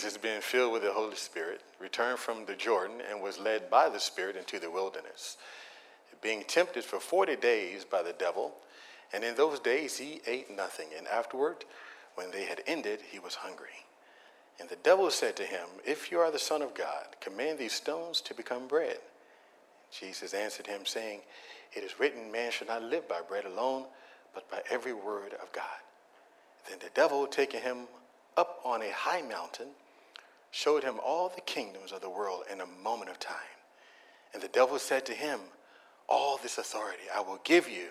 Jesus, being filled with the Holy Spirit, returned from the Jordan and was led by the Spirit into the wilderness, being tempted for 40 days by the devil. And in those days he ate nothing. And afterward, when they had ended, he was hungry. And the devil said to him, If you are the Son of God, command these stones to become bread. Jesus answered him, saying, It is written, Man shall not live by bread alone, but by every word of God. Then the devil, taking him up on a high mountain, showed him all the kingdoms of the world in a moment of time. And the devil said to him, All this authority I will give you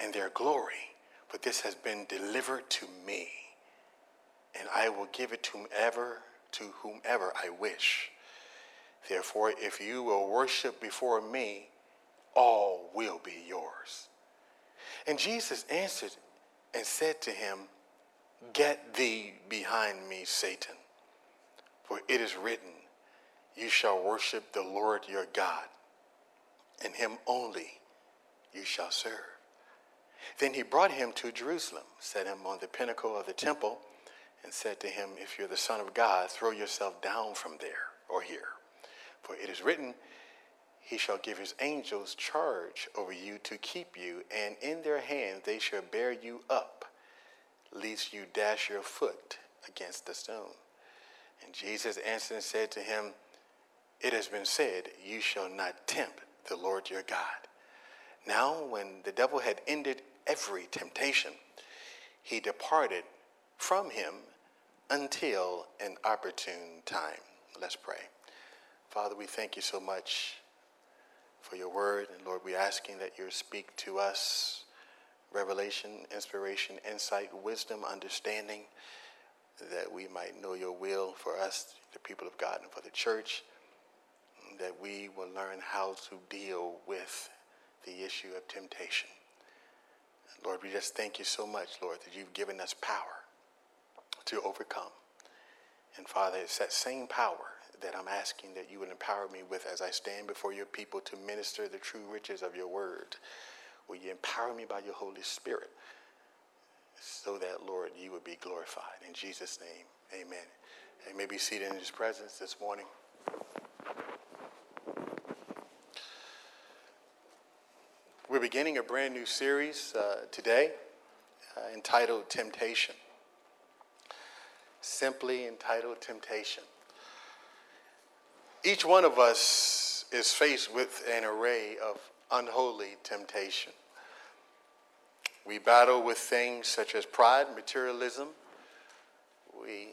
and their glory, but this has been delivered to me, and I will give it to whomever, to whomever I wish. Therefore, if you will worship before me, all will be yours. And Jesus answered and said to him, Get thee behind me, Satan, for it is written, You shall worship the Lord your God, and him only you shall serve. Then he brought him to Jerusalem, set him on the pinnacle of the temple, and said to him, If you're the Son of God, throw yourself down from there or here. For it is written, He shall give His angels charge over you to keep you, and in their hand they shall bear you up, lest you dash your foot against the stone. And Jesus answered and said to him, It has been said, You shall not tempt the Lord your God. Now, when the devil had ended every temptation, he departed from him until an opportune time. Let's pray. Father, we thank you so much for your word. And Lord, we're asking that you speak to us revelation, inspiration, insight, wisdom, understanding, that we might know your will for us, the people of God, and for the church, that we will learn how to deal with the issue of temptation. Lord, we just thank you so much, Lord, that you've given us power to overcome. And Father, it's that same power that I'm asking that you would empower me with as I stand before your people to minister the true riches of your word. Will you empower me by your Holy Spirit so that, Lord, you would be glorified. In Jesus' name, amen. And may be seated in his presence this morning. We're beginning a brand new series uh, today uh, entitled Temptation. Simply entitled Temptation. Each one of us is faced with an array of unholy temptation. We battle with things such as pride, materialism. We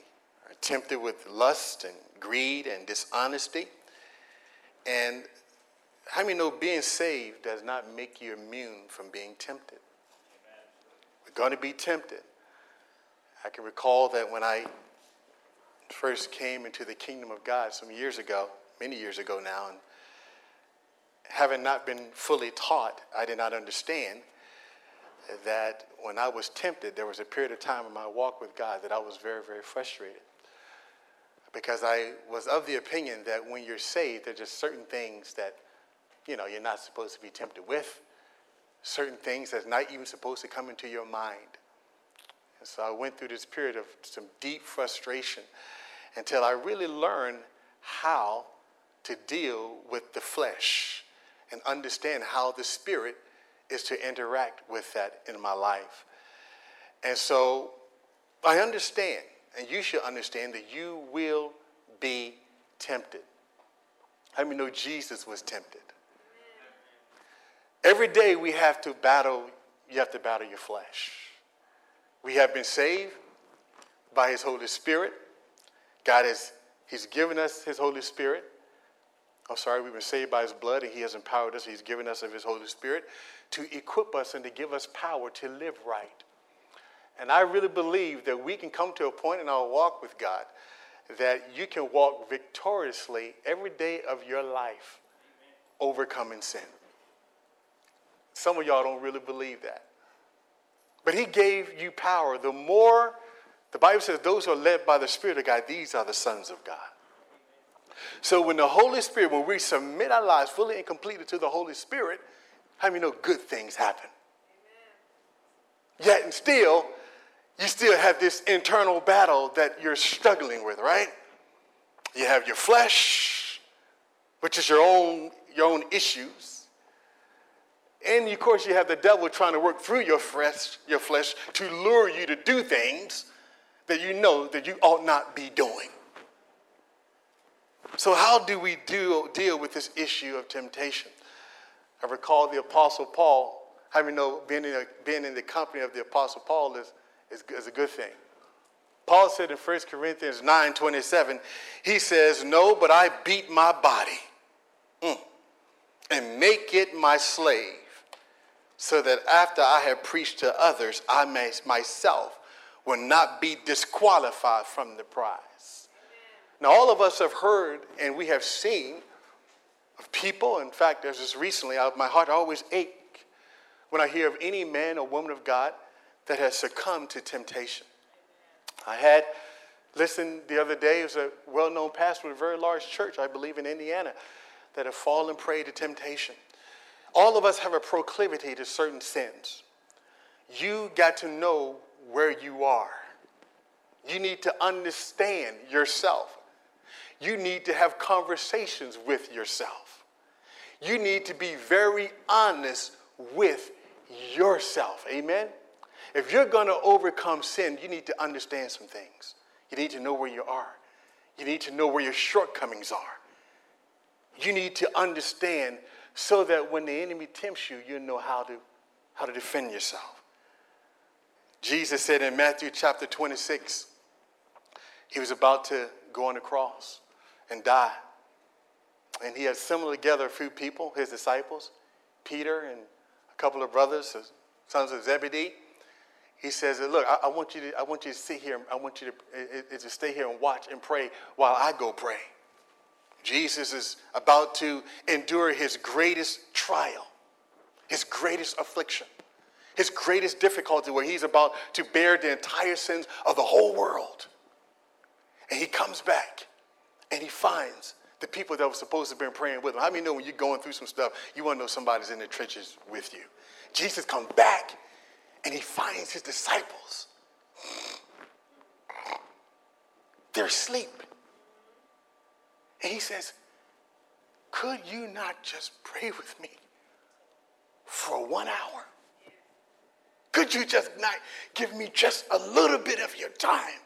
are tempted with lust and greed and dishonesty. And how many know being saved does not make you immune from being tempted? We're going to be tempted. I can recall that when I first came into the kingdom of God some years ago, many years ago now, and having not been fully taught, I did not understand that when I was tempted, there was a period of time in my walk with God that I was very, very frustrated. Because I was of the opinion that when you're saved, there are just certain things that, you know, you're not supposed to be tempted with, certain things that's not even supposed to come into your mind. And so I went through this period of some deep frustration until I really learned how to deal with the flesh and understand how the spirit is to interact with that in my life. And so I understand, and you should understand that you will be tempted. How many know Jesus was tempted? Every day we have to battle, you have to battle your flesh. We have been saved by his Holy Spirit. God has He's given us His Holy Spirit. I'm sorry, we've been saved by his blood and he has empowered us. He's given us of his Holy Spirit to equip us and to give us power to live right. And I really believe that we can come to a point in our walk with God that you can walk victoriously every day of your life overcoming sin. Some of y'all don't really believe that. But he gave you power. The more, the Bible says, those who are led by the Spirit of God, these are the sons of God. So when the Holy Spirit, when we submit our lives fully and completely to the Holy Spirit, how many know good things happen? Amen. Yet and still, you still have this internal battle that you're struggling with, right? You have your flesh, which is your own, your own issues. And of course, you have the devil trying to work through your flesh, your flesh to lure you to do things that you know that you ought not be doing. So, how do we do, deal with this issue of temptation? I recall the Apostle Paul, having know being in, a, being in the company of the Apostle Paul is, is, is a good thing. Paul said in 1 Corinthians 9 27, he says, No, but I beat my body mm, and make it my slave, so that after I have preached to others, I may myself will not be disqualified from the prize. Now, all of us have heard and we have seen of people. In fact, there's this recently, my heart always ache when I hear of any man or woman of God that has succumbed to temptation. I had listened the other day, it was a well known pastor of a very large church, I believe, in Indiana, that have fallen prey to temptation. All of us have a proclivity to certain sins. You got to know where you are. You need to understand yourself. You need to have conversations with yourself. You need to be very honest with yourself. Amen? If you're going to overcome sin, you need to understand some things. You need to know where you are. You need to know where your shortcomings are. You need to understand so that when the enemy tempts you, you know how to, how to defend yourself. Jesus said in Matthew chapter 26, he was about to go on the cross and die. And he had assembled together a few people, his disciples, Peter and a couple of brothers, sons of Zebedee. He says, Look, I, I want, you to, I want you to sit here, I want you to, eh, eh, eh, to stay here and watch and pray while I go pray. Jesus is about to endure his greatest trial, his greatest affliction his greatest difficulty where he's about to bear the entire sins of the whole world. And he comes back and he finds the people that were supposed to have been praying with him. How many know when you're going through some stuff, you want to know somebody's in the trenches with you? Jesus comes back and he finds his disciples. They're asleep. And he says, Could you not just pray with me for one hour? Could you just not give me just a little bit of your time?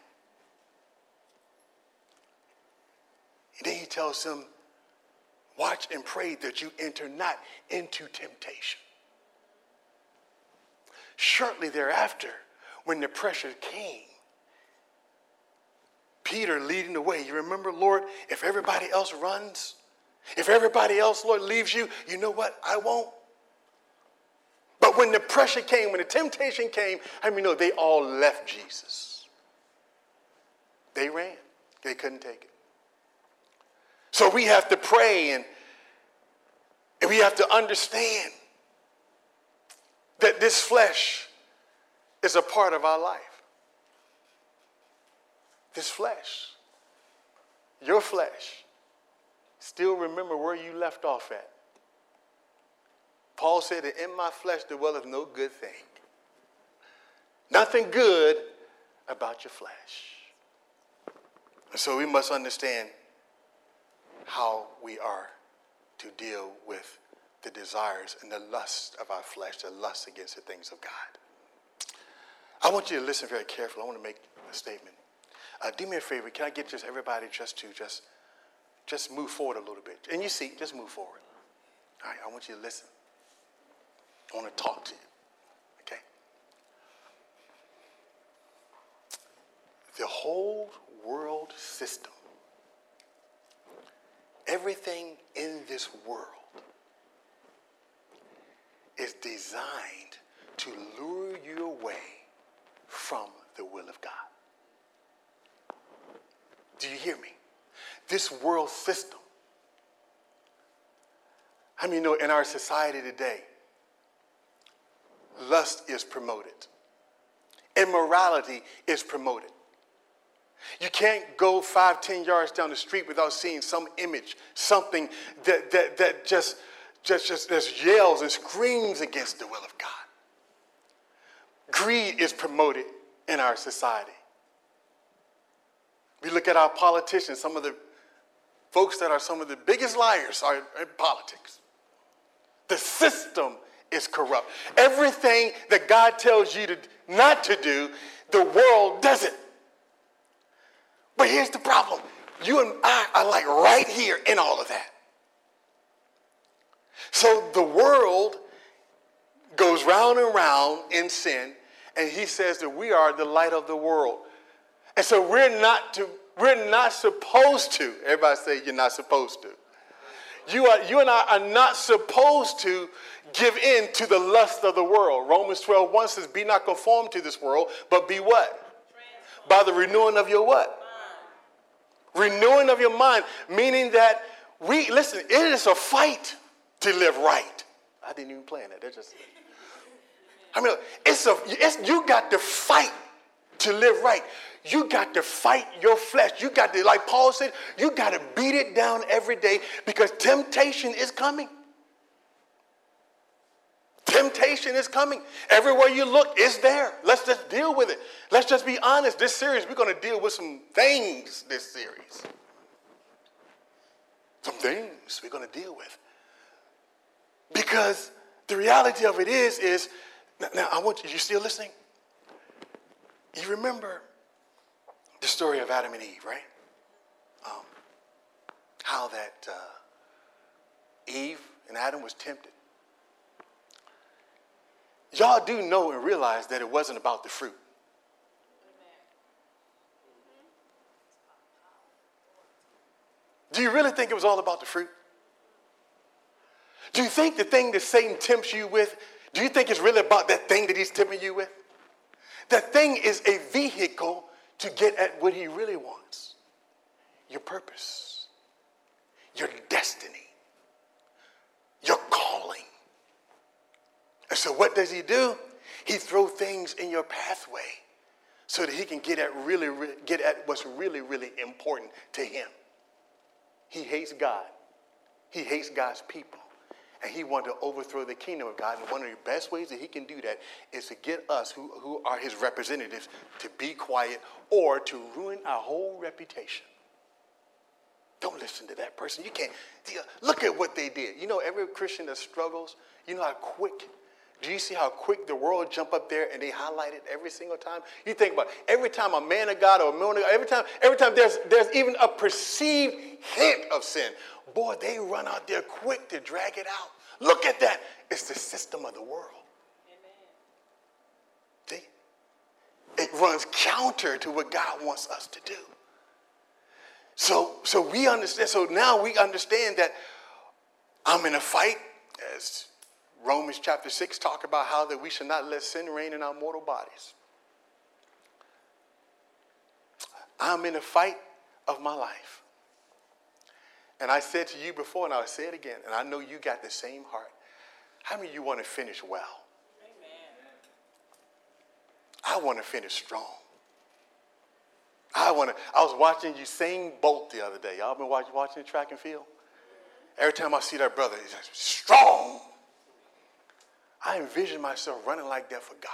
And then he tells them, Watch and pray that you enter not into temptation. Shortly thereafter, when the pressure came, Peter leading the way. You remember, Lord, if everybody else runs, if everybody else, Lord, leaves you, you know what? I won't. But when the pressure came, when the temptation came, I mean, know they all left Jesus. They ran. They couldn't take it. So we have to pray and, and we have to understand that this flesh is a part of our life. This flesh, your flesh, still remember where you left off at. Paul said that in my flesh dwelleth no good thing. Nothing good about your flesh. And so we must understand how we are to deal with the desires and the lust of our flesh, the lust against the things of God. I want you to listen very carefully. I want to make a statement. Uh, do me a favor. Can I get just everybody just to just just move forward a little bit? And you see, just move forward. All right, I want you to listen. I want to talk to you. Okay? The whole world system, everything in this world is designed to lure you away from the will of God. Do you hear me? This world system. I mean, you know, in our society today, lust is promoted, immorality is promoted. You can't go five, ten yards down the street without seeing some image, something that, that, that just, just, just, just yells and screams against the will of God. Greed is promoted in our society. We look at our politicians, some of the folks that are some of the biggest liars are in politics. The system is corrupt. Everything that God tells you to not to do, the world does it. But here's the problem. You and I are like right here in all of that. So the world goes round and round in sin, and he says that we are the light of the world. And so we're not to, we're not supposed to. Everybody say you're not supposed to. You, are, you and I are not supposed to give in to the lust of the world. Romans 12, 1 says, Be not conformed to this world, but be what? By the renewing of your what? Renewing of your mind, meaning that we, listen, it is a fight to live right. I didn't even plan that. That's just, I mean, it's a, it's, you got to fight to live right. You got to fight your flesh. You got to, like Paul said, you got to beat it down every day because temptation is coming. Temptation is coming. Everywhere you look, it's there. Let's just deal with it. Let's just be honest. This series, we're going to deal with some things this series. Some things we're going to deal with. Because the reality of it is, is now I want you, you still listening? You remember the story of Adam and Eve, right? Um, how that uh, Eve and Adam was tempted. Y'all do know and realize that it wasn't about the fruit. Do you really think it was all about the fruit? Do you think the thing that Satan tempts you with, do you think it's really about that thing that he's tempting you with? That thing is a vehicle to get at what he really wants your purpose, your destiny, your calling. And so, what does he do? He throws things in your pathway so that he can get at really, get at what's really, really important to him. He hates God. He hates God's people and he wanted to overthrow the kingdom of God. And one of the best ways that he can do that is to get us, who, who are his representatives, to be quiet or to ruin our whole reputation. Don't listen to that person. You can't. Look at what they did. You know, every Christian that struggles, you know how quick. Do you see how quick the world jump up there and they highlight it every single time? You think about it. every time a man of God or a woman of God, every time, every time there's there's even a perceived hint of sin, boy, they run out there quick to drag it out. Look at that. It's the system of the world. See? It runs counter to what God wants us to do. So, so we understand, so now we understand that I'm in a fight, as Romans chapter 6 talk about how that we should not let sin reign in our mortal bodies. I'm in a fight of my life. And I said to you before, and I'll say it again, and I know you got the same heart. How many of you want to finish well? Amen. I want to finish strong. I want to. I was watching Usain Bolt the other day. Y'all been watch, watching the track and field? Every time I see that brother, he's like, strong. I envision myself running like that for God,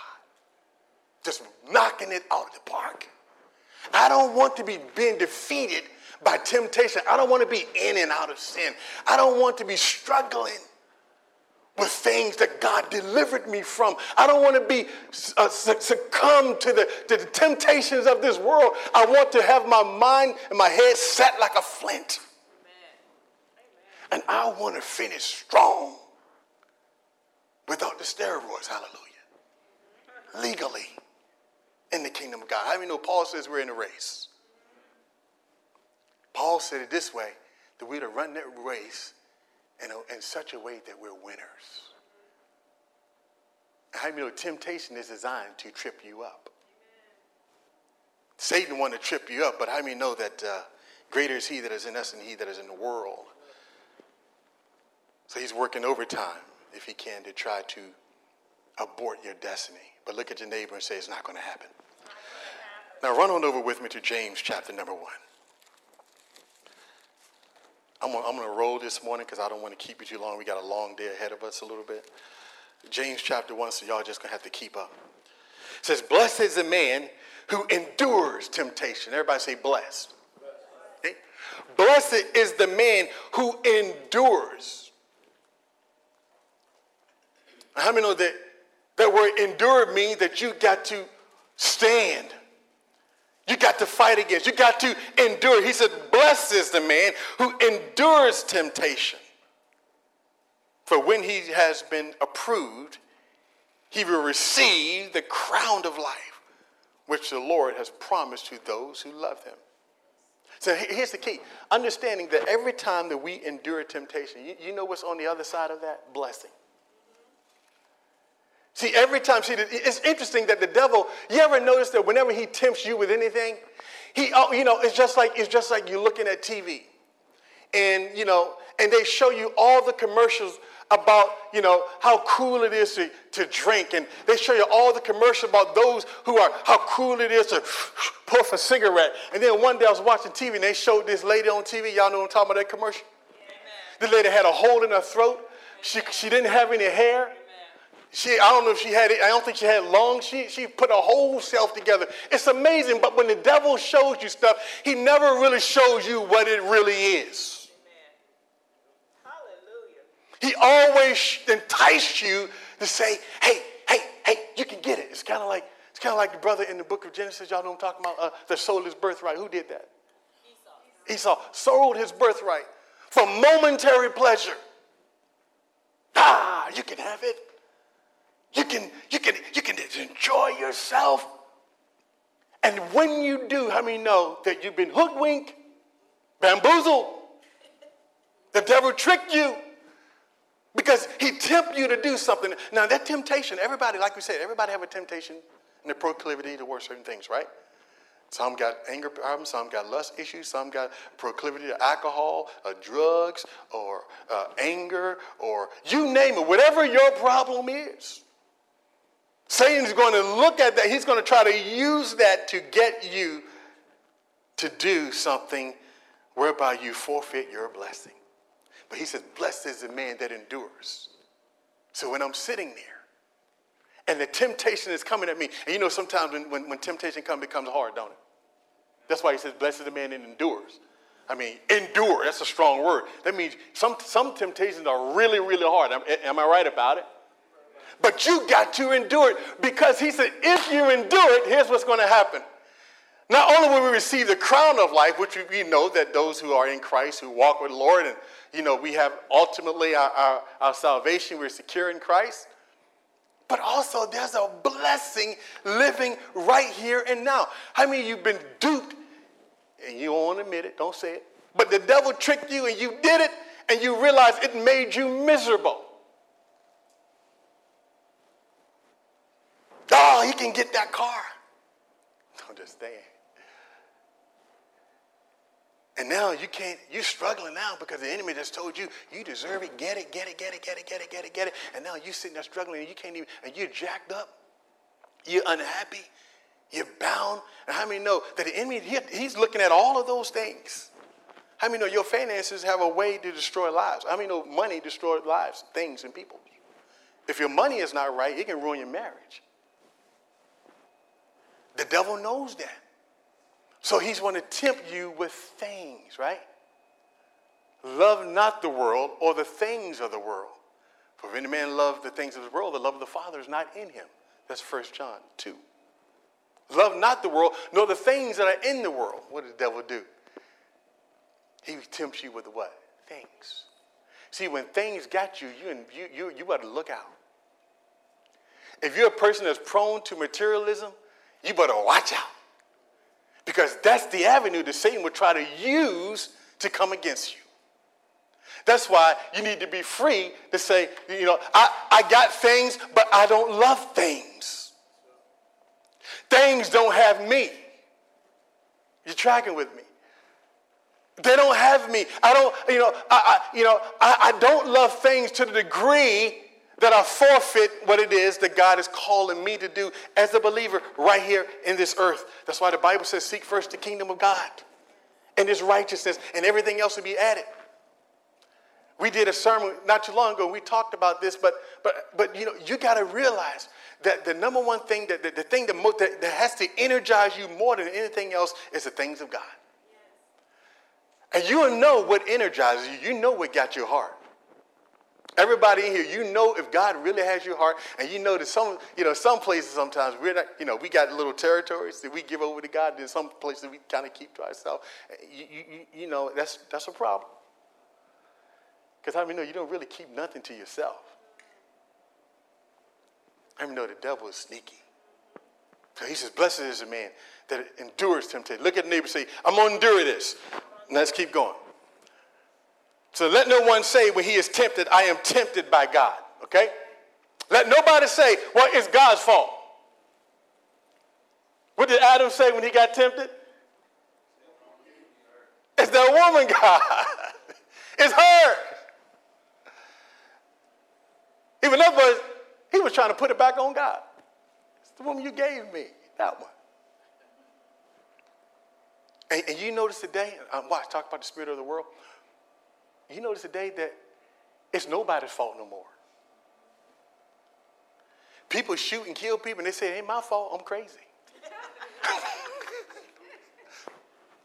just knocking it out of the park. I don't want to be being defeated by temptation. I don't want to be in and out of sin. I don't want to be struggling with things that God delivered me from. I don't want to be uh, succumb to the, to the temptations of this world. I want to have my mind and my head set like a flint. And I want to finish strong without the steroids. Hallelujah. Legally in the kingdom of God. How many know Paul says we're in a race? Paul said it this way that we're to run that race in, a, in such a way that we're winners. How many know temptation is designed to trip you up? Satan want to trip you up, but how many know that uh, greater is he that is in us than he that is in the world? So he's working overtime if he can to try to abort your destiny. But look at your neighbor and say, it's not going to happen. Now run on over with me to James chapter number one. I'm I'm gonna roll this morning because I don't want to keep you too long. We got a long day ahead of us a little bit. James chapter one, so y'all just gonna have to keep up. It says, Blessed is the man who endures temptation. Everybody say blessed. Okay? Blessed is the man who endures. How many know that that word endure means that you got to stand? You got to fight against. You got to endure. He said, Blessed is the man who endures temptation. For when he has been approved, he will receive the crown of life, which the Lord has promised to those who love him. So here's the key understanding that every time that we endure temptation, you, you know what's on the other side of that? Blessing. See, every time, see, it's interesting that the devil, you ever notice that whenever he tempts you with anything, he, oh, you know, it's just like, it's just like you're looking at TV. And, you know, and they show you all the commercials about, you know, how cool it is to, to drink. And they show you all the commercials about those who are, how cool it is to puff a cigarette. And then one day I was watching TV and they showed this lady on TV. Y'all know what I'm talking about, that commercial? Amen. The lady had a hole in her throat. She, she didn't have any hair. She, I don't know if she had it, I don't think she had lungs. She, she put her whole self together. It's amazing, but when the devil shows you stuff, he never really shows you what it really is. He always enticed you to say, hey, hey, hey, you can get it. It's kind of like, it's kind of like the brother in the book of Genesis. Y'all know I'm talking about? Uh, that sold his birthright. Who did that? Esau. Esau sold his birthright for momentary pleasure. Ah, you can have it. You can, you can, you can enjoy yourself. And when you do, how many know that you've been hoodwinked, bamboozled? The devil tricked you because he tempted you to do something. Now that temptation, everybody, like we said, everybody have a temptation and a proclivity towards certain things, right? Some got anger problems, some got lust issues, some got proclivity to alcohol, or drugs, or uh, anger, or you name it, whatever your problem is. Satan's going to look at that. He's going to try to use that to get you to do something whereby you forfeit your blessing. But he says, Blessed is the man that endures. So when I'm sitting there and the temptation is coming at me, and you know, sometimes when, when, when temptation comes, it becomes hard, don't it? That's why he says, Blessed is the man that endures. I mean, endure, that's a strong word. That means some, some temptations are really, really hard. Am, am I right about it? But you got to endure it because he said, if you endure it, here's what's going to happen. Not only will we receive the crown of life, which we know that those who are in Christ, who walk with the Lord, and you know, we have ultimately our, our, our salvation, we're secure in Christ. But also, there's a blessing living right here and now. How many you've been duped and you to admit it, don't say it. But the devil tricked you and you did it and you realize it made you miserable. Oh, he can get that car. Just saying. And now you can't, you're struggling now because the enemy just told you, you deserve it, get it, get it, get it, get it, get it, get it, get it. And now you're sitting there struggling and you can't even, and you're jacked up. You're unhappy. You're bound. And how many know that the enemy, he, he's looking at all of those things? How many know your finances have a way to destroy lives? How many know money destroys lives, things, and people? If your money is not right, it can ruin your marriage. The devil knows that. So he's going to tempt you with things, right? Love not the world or the things of the world. For if any man love the things of the world, the love of the Father is not in him. That's 1 John 2. Love not the world, nor the things that are in the world. What does the devil do? He tempts you with what? Things. See, when things got you, you, you, you, you better look out. If you're a person that's prone to materialism, you better watch out. Because that's the avenue that Satan would try to use to come against you. That's why you need to be free to say, you know, I, I got things, but I don't love things. Things don't have me. You're tracking with me. They don't have me. I don't, you know, I, I you know, I, I don't love things to the degree that I forfeit what it is that God is calling me to do as a believer right here in this earth. That's why the Bible says, Seek first the kingdom of God and his righteousness, and everything else will be added. We did a sermon not too long ago. We talked about this, but but but you know, you got to realize that the number one thing that the, the thing that, mo- that, that has to energize you more than anything else is the things of God. And you'll know what energizes you. You know what got your heart. Everybody in here, you know if God really has your heart, and you know that some, you know, some places sometimes we're not, you know, we got little territories that we give over to God, then some places we kind of keep to ourselves. You, you, you know, that's that's a problem. Because I mean, no, you don't really keep nothing to yourself. I mean, no, the devil is sneaky. So he says, Blessed is the man that endures temptation. Look at the neighbor say, I'm going to endure this. And let's keep going. So let no one say when he is tempted, I am tempted by God. Okay? Let nobody say, well, it's God's fault. What did Adam say when he got tempted? It's the woman, God. it's her. Even that was, he was trying to put it back on God. It's the woman you gave me, that one. And, and you notice today, um, watch, talk about the spirit of the world. You notice today that it's nobody's fault no more. People shoot and kill people and they say it ain't my fault, I'm crazy.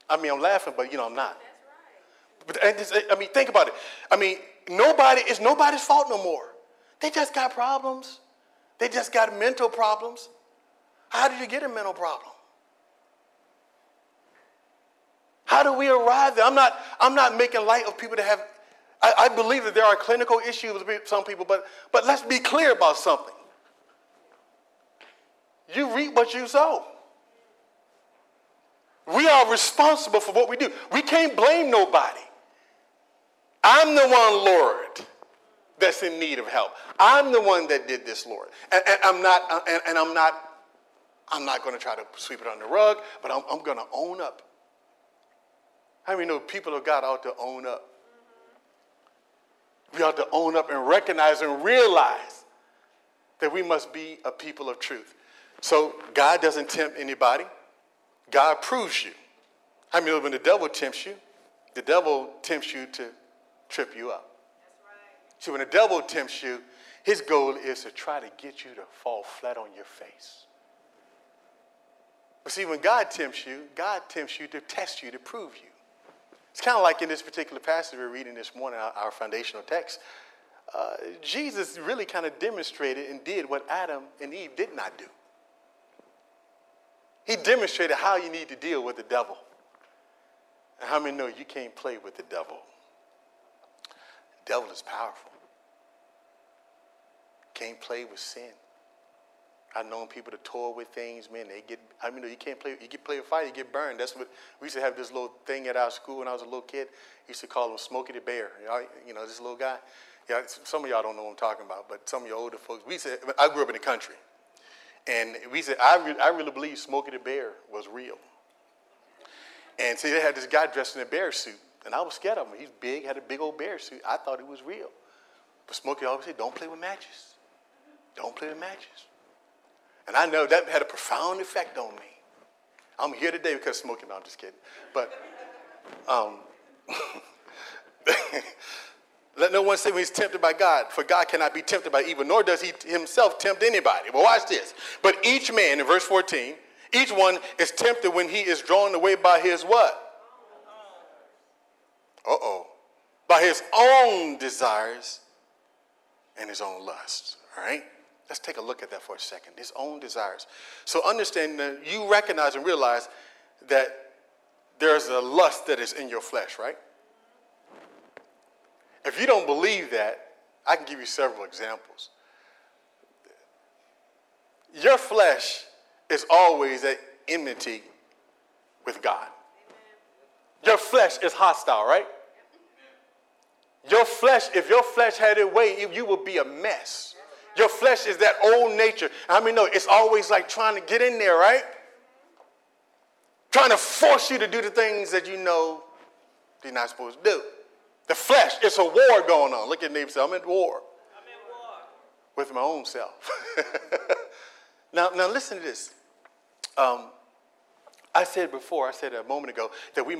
I mean, I'm laughing, but you know, I'm not. But I mean, think about it. I mean, nobody, it's nobody's fault no more. They just got problems. They just got mental problems. How did you get a mental problem? How do we arrive there? I'm not, I'm not making light of people that have, I, I believe that there are clinical issues with some people, but, but let's be clear about something. You reap what you sow. We are responsible for what we do. We can't blame nobody. I'm the one, Lord that's in need of help. I'm the one that did this, Lord. And, and I'm not, and, and, I'm not, I'm not going to try to sweep it under the rug, but I'm, I'm going to own up. How many know people of God ought to own up? We ought to own up and recognize and realize that we must be a people of truth. So God doesn't tempt anybody. God proves you. How many know when the devil tempts you, the devil tempts you to trip you up. See, when the devil tempts you, his goal is to try to get you to fall flat on your face. But see, when God tempts you, God tempts you to test you, to prove you. It's kind of like in this particular passage we're reading this morning, our, our foundational text. Uh, Jesus really kind of demonstrated and did what Adam and Eve did not do. He demonstrated how you need to deal with the devil. And how many know you can't play with the devil? The devil is powerful. Can't play with sin. I've known people to toy with things, man. They get, I mean, you can't play, you get play with fire, you get burned. That's what, we used to have this little thing at our school when I was a little kid. Used to call him Smokey the Bear. You know, this little guy. Yeah, some of y'all don't know what I'm talking about, but some of your older folks, we said, I grew up in the country. And we said, I, re- I really believe Smokey the Bear was real. And see, they had this guy dressed in a bear suit. And I was scared of him. He's big, had a big old bear suit. I thought it was real. But Smokey always said, don't play with matches. Don't play with matches. And I know that had a profound effect on me. I'm here today because Smokey, no, I'm just kidding. But um, let no one say when he's tempted by God, for God cannot be tempted by evil, nor does he himself tempt anybody. But watch this. But each man, in verse 14, each one is tempted when he is drawn away by his what? Uh oh. By his own desires and his own lusts. All right? Let's take a look at that for a second. His own desires. So understand that you recognize and realize that there's a lust that is in your flesh, right? If you don't believe that, I can give you several examples. Your flesh is always at enmity with God. Your flesh is hostile, right? Your flesh, if your flesh had it way, you would be a mess. Your flesh is that old nature. I mean, no, it's always like trying to get in there, right? Trying to force you to do the things that you know you're not supposed to do. The flesh, it's a war going on. Look at neighbor say, I'm at war. I'm at war. With my own self. now, now listen to this. Um, I said before, I said a moment ago, that we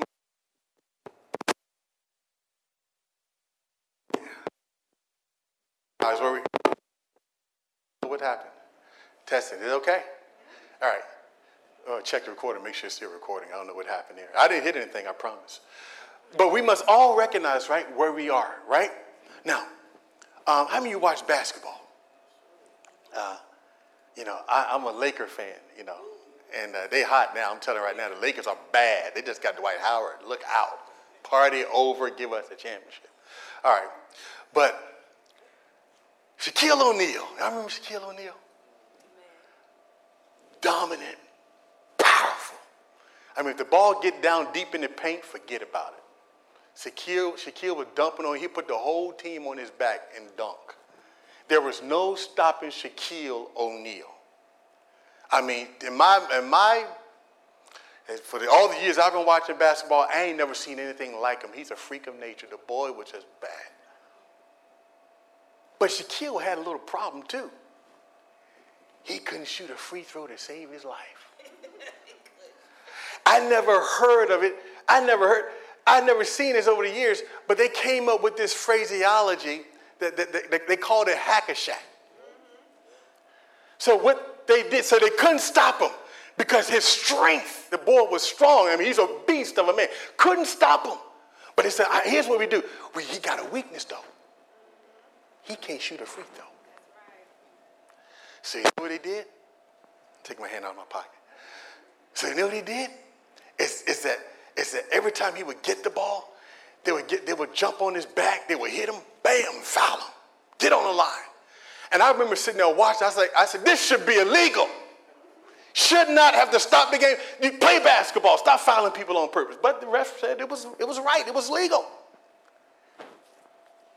where we. What happened? Testing. Is it okay? All right. Uh, check the recorder, make sure it's still recording. I don't know what happened there. I didn't hit anything, I promise. But we must all recognize, right, where we are, right? Now, um, how many of you watch basketball? Uh, you know, I, am a Laker fan, you know, and uh, they hot now. I'm telling you right now, the Lakers are bad. They just got Dwight Howard. Look out. Party over, give us a championship. All right. But Shaquille O'Neal, I remember Shaquille O'Neal? Dominant, powerful. I mean, if the ball get down deep in the paint, forget about it. Shaquille, Shaquille was dumping on, he put the whole team on his back and dunk. There was no stopping Shaquille O'Neal. I mean, in my, in my for the, all the years I've been watching basketball, I ain't never seen anything like him. He's a freak of nature. The boy was just bad. But Shaquille had a little problem too. He couldn't shoot a free throw to save his life. I never heard of it. I never heard. I never seen this over the years. But they came up with this phraseology that, that, that they called it hack a Shaq. So what they did, so they couldn't stop him because his strength, the boy was strong. I mean, he's a beast of a man. Couldn't stop him. But they said, here's what we do. We, he got a weakness though. He can't shoot a free throw. Know what he did? Take my hand out of my pocket. So you know what he did? It's, it's, that, it's that every time he would get the ball, they would, get, they would jump on his back, they would hit him, bam, foul him, get on the line. And I remember sitting there watching, I was like, I said, this should be illegal. Should not have to stop the game. You play basketball, stop fouling people on purpose. But the ref said it was, it was right, it was legal.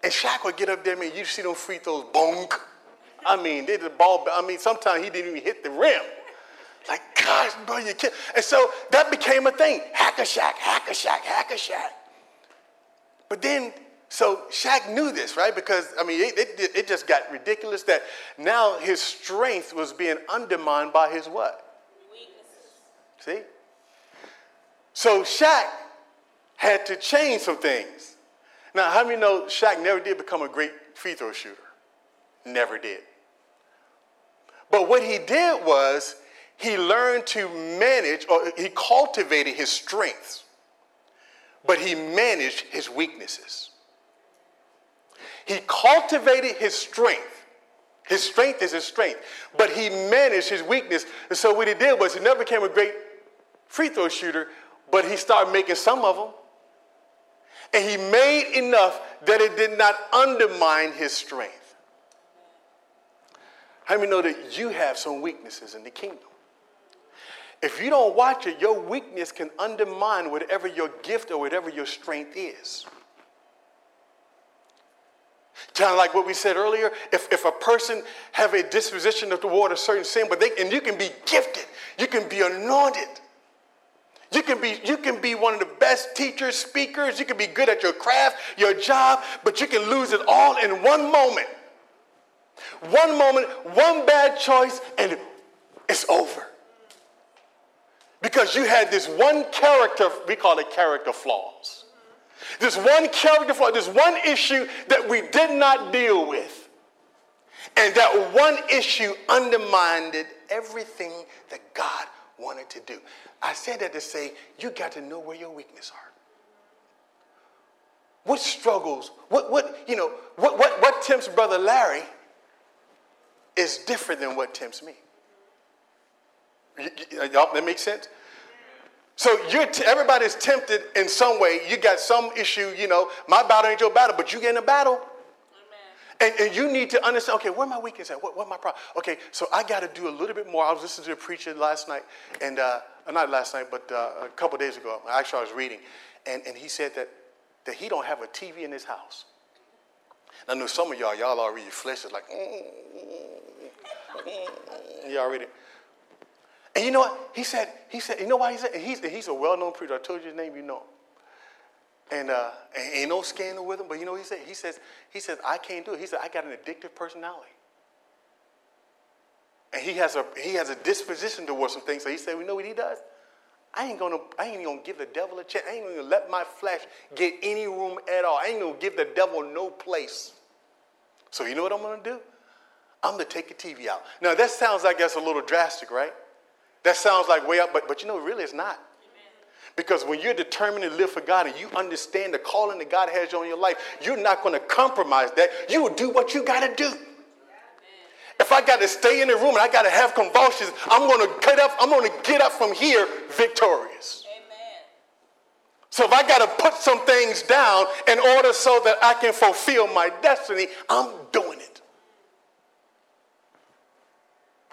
And Shaq would get up there, man, you see them free throws, bonk. I mean, they the ball, I mean, sometimes he didn't even hit the rim. Like, gosh, bro, you can't. And so that became a thing. Hack a Shaq, hack a Shaq, hack a Shaq. But then, so Shaq knew this, right? Because, I mean, it, it, it just got ridiculous that now his strength was being undermined by his what? See? So Shaq had to change some things. Now, how many know Shaq never did become a great free throw shooter? Never did. But what he did was he learned to manage, or he cultivated his strengths, but he managed his weaknesses. He cultivated his strength. His strength is his strength, but he managed his weakness. And so what he did was he never became a great free throw shooter, but he started making some of them. And he made enough that it did not undermine his strength. How many know that you have some weaknesses in the kingdom? If you don't watch it, your weakness can undermine whatever your gift or whatever your strength is. Kind of like what we said earlier, if, if a person have a disposition toward a certain sin, but they and you can be gifted, you can be anointed, you can be you can be one of the best teachers, speakers, you can be good at your craft, your job, but you can lose it all in one moment. One moment, one bad choice, and it's over. Because you had this one character, we call it character flaws. This one character flaw, this one issue that we did not deal with. And that one issue undermined everything that God wanted to do. I said that to say you got to know where your weaknesses are. What struggles, what, what, you know, what, what, what tempts Brother Larry is different than what tempts me. Y'all, that makes sense? So you're t- everybody's tempted in some way. You got some issue, you know, my battle ain't your battle, but you get in a battle. And, and, you need to understand, okay, where my weakness at? What, what my problem? Okay, so I got to do a little bit more. I was listening to a preacher last night, and uh, not last night, but uh, a couple days ago. Actually, I was reading, and, and he said that, that he don't have a TV in his house. I know some of y'all, y'all already flesh is like, mm, mm, mm, you already. And you know what? He said, he said, you know why he said, he's, he's a well-known preacher. I told you his name, you know. And, uh, and ain't no scandal with him, but you know he said? He says, he says, I can't do it. He said, I got an addictive personality. And he has a he has a disposition towards some things. So he said, we know what he does? I ain't gonna, I ain't gonna give the devil a chance. I ain't gonna let my flesh get any room at all. I ain't gonna give the devil no place. So you know what I'm to do? I'm to take the TV out. Now, that sounds like that's a little drastic, right? That sounds like way up, but, but you know, really it's not. Because when you're determined to live for God and you understand the calling that God has on your life, you're not going to compromise that. You will do what you got to do. If I got to stay in the room and I got to have convulsions, I'm going to get up. I'm going to get up from here victorious. Amen. So if I got to put some things down in order so that I can fulfill my destiny, I'm doing it.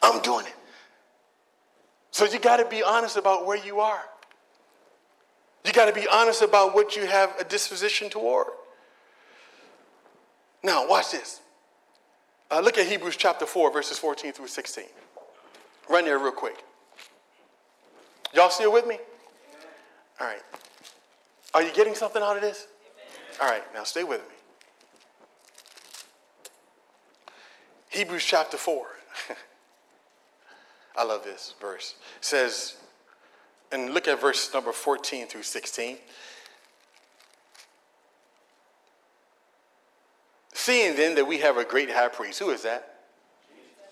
I'm doing it. So you got to be honest about where you are. You got to be honest about what you have a disposition toward. Now, watch this. Uh, look at Hebrews chapter 4, verses 14 through 16. Run there real quick. Y'all still with me? All right. Are you getting something out of this? All right, now stay with me. Hebrews chapter 4. I love this verse. It says, and look at verse number 14 through 16. Seeing then that we have a great high priest, who is that? Jesus.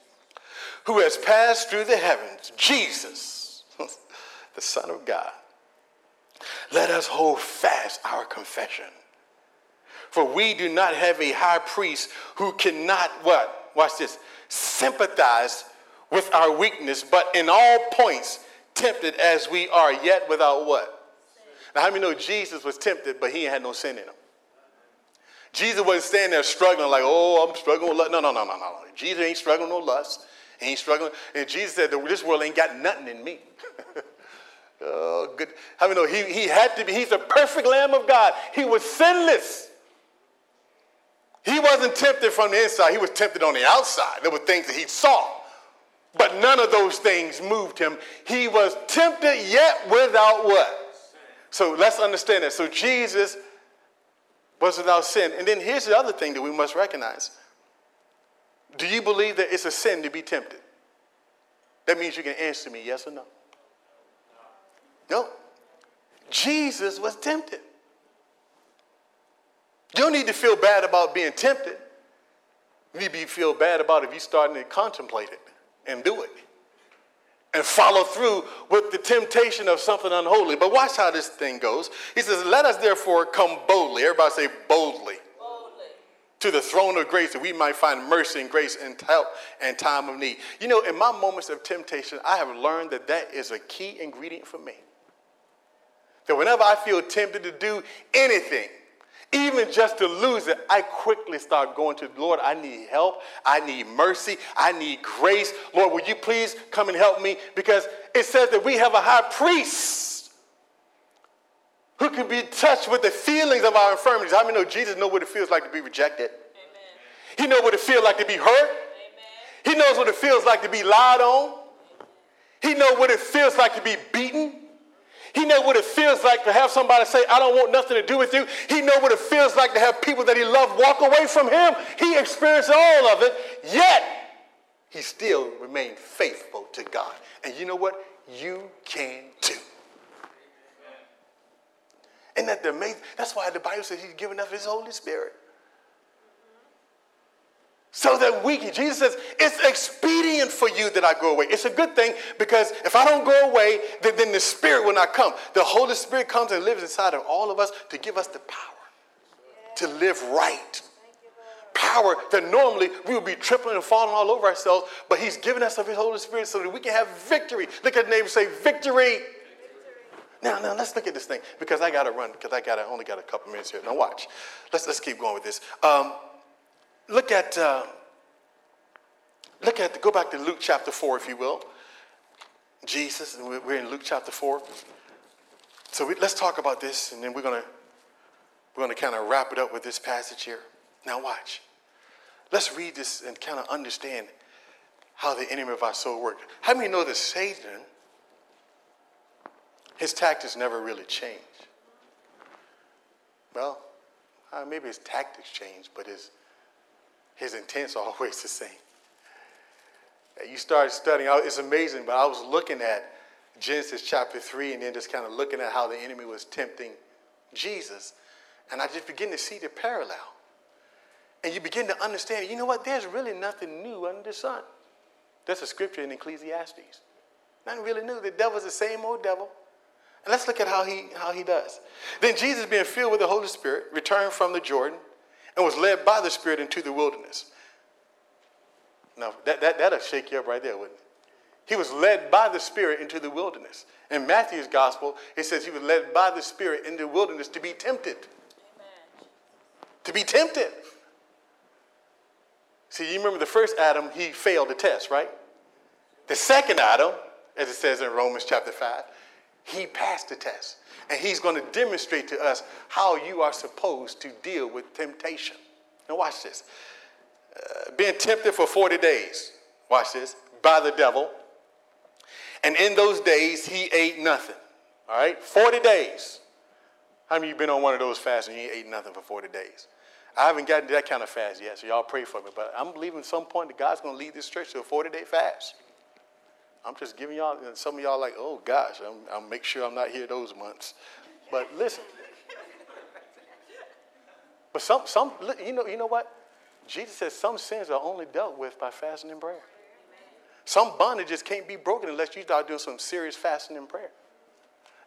Who has passed through the heavens, Jesus, the Son of God. Let us hold fast our confession. For we do not have a high priest who cannot, what? Watch this, sympathize with our weakness, but in all points tempted as we are, yet without what? Now, how many know Jesus was tempted, but he had no sin in him? Jesus wasn't standing there struggling like, oh, I'm struggling with lust. No, no, no, no, no. Jesus ain't struggling with no lust. He ain't struggling. And Jesus said, this world ain't got nothing in me. oh, good. How many know he, he had to be, he's the perfect Lamb of God. He was sinless. He wasn't tempted from the inside. He was tempted on the outside. There were things that he saw. But none of those things moved him. He was tempted yet without what? So let's understand that. So Jesus was without sin. And then here's the other thing that we must recognize. Do you believe that it's a sin to be tempted? That means you can answer me yes or no. No. Jesus was tempted. You don't need to feel bad about being tempted. You need to feel bad about if you're starting to contemplate it and do it and follow through with the temptation of something unholy. But watch how this thing goes. He says, Let us therefore come boldly. Everybody say boldly. boldly. To the throne of grace that we might find mercy and grace and help and time of need. You know, in my moments of temptation, I have learned that that is a key ingredient for me. That whenever I feel tempted to do anything, even just to lose it, I quickly start going to the Lord, I need help. I need mercy. I need grace. Lord, will you please come and help me? Because it says that we have a high priest who can be touched with the feelings of our infirmities. I mean, know Jesus knows what it feels like to be rejected. Amen. He knows what it feels like to be hurt. Amen. He knows what it feels like to be lied on. He knows what it feels like to be beaten. He knows what it feels like to have somebody say, I don't want nothing to do with you. He knows what it feels like to have people that he loved walk away from him. He experienced all of it, yet he still remained faithful to God. And you know what? You can too. Isn't that the amazing? That's why the Bible says he's given us his Holy Spirit so that we can. Jesus says, it's expedient for you that I go away. It's a good thing because if I don't go away, then, then the Spirit will not come. The Holy Spirit comes and lives inside of all of us to give us the power to live right. Power that normally we would be tripling and falling all over ourselves, but He's given us of His Holy Spirit so that we can have victory. Look at the neighbor say, victory. Now, now let's look at this thing because I got to run because I got I only got a couple minutes here. Now watch. Let's let's keep going with this. Um, Look at, uh, look at, go back to Luke chapter 4, if you will. Jesus, and we're in Luke chapter 4. So we, let's talk about this, and then we're going to we're going to kind of wrap it up with this passage here. Now, watch. Let's read this and kind of understand how the enemy of our soul works. How many know that Satan, his tactics never really change? Well, uh, maybe his tactics change, but his his intent's always the same. You start studying, it's amazing, but I was looking at Genesis chapter 3 and then just kind of looking at how the enemy was tempting Jesus, and I just begin to see the parallel. and you begin to understand, you know what? There's really nothing new under the sun. That's a scripture in Ecclesiastes. Nothing really new. The devil's the same old devil. And let's look at how he, how he does. Then Jesus, being filled with the Holy Spirit, returned from the Jordan and was led by the Spirit into the wilderness. Now, that, that, that'll shake you up right there, wouldn't it? He was led by the Spirit into the wilderness. In Matthew's gospel, it says he was led by the Spirit into the wilderness to be tempted. Amen. To be tempted. See, you remember the first Adam, he failed the test, right? The second Adam, as it says in Romans chapter 5, he passed the test. And he's going to demonstrate to us how you are supposed to deal with temptation. Now, watch this. Uh, being tempted for 40 days, watch this, by the devil and in those days, he ate nothing. All right? 40 days. How many of you been on one of those fasts and you ate nothing for 40 days? I haven't gotten to that kind of fast yet, so y'all pray for me. But I'm believing at some point that God's going to lead this church to a 40 day fast. I'm just giving y'all, and some of y'all like, oh gosh, I'm, I'll make sure I'm not here those months. But listen. But some, some, you know, you know what? Jesus says some sins are only dealt with by fasting and prayer. Some bondages can't be broken unless you start doing some serious fasting and prayer.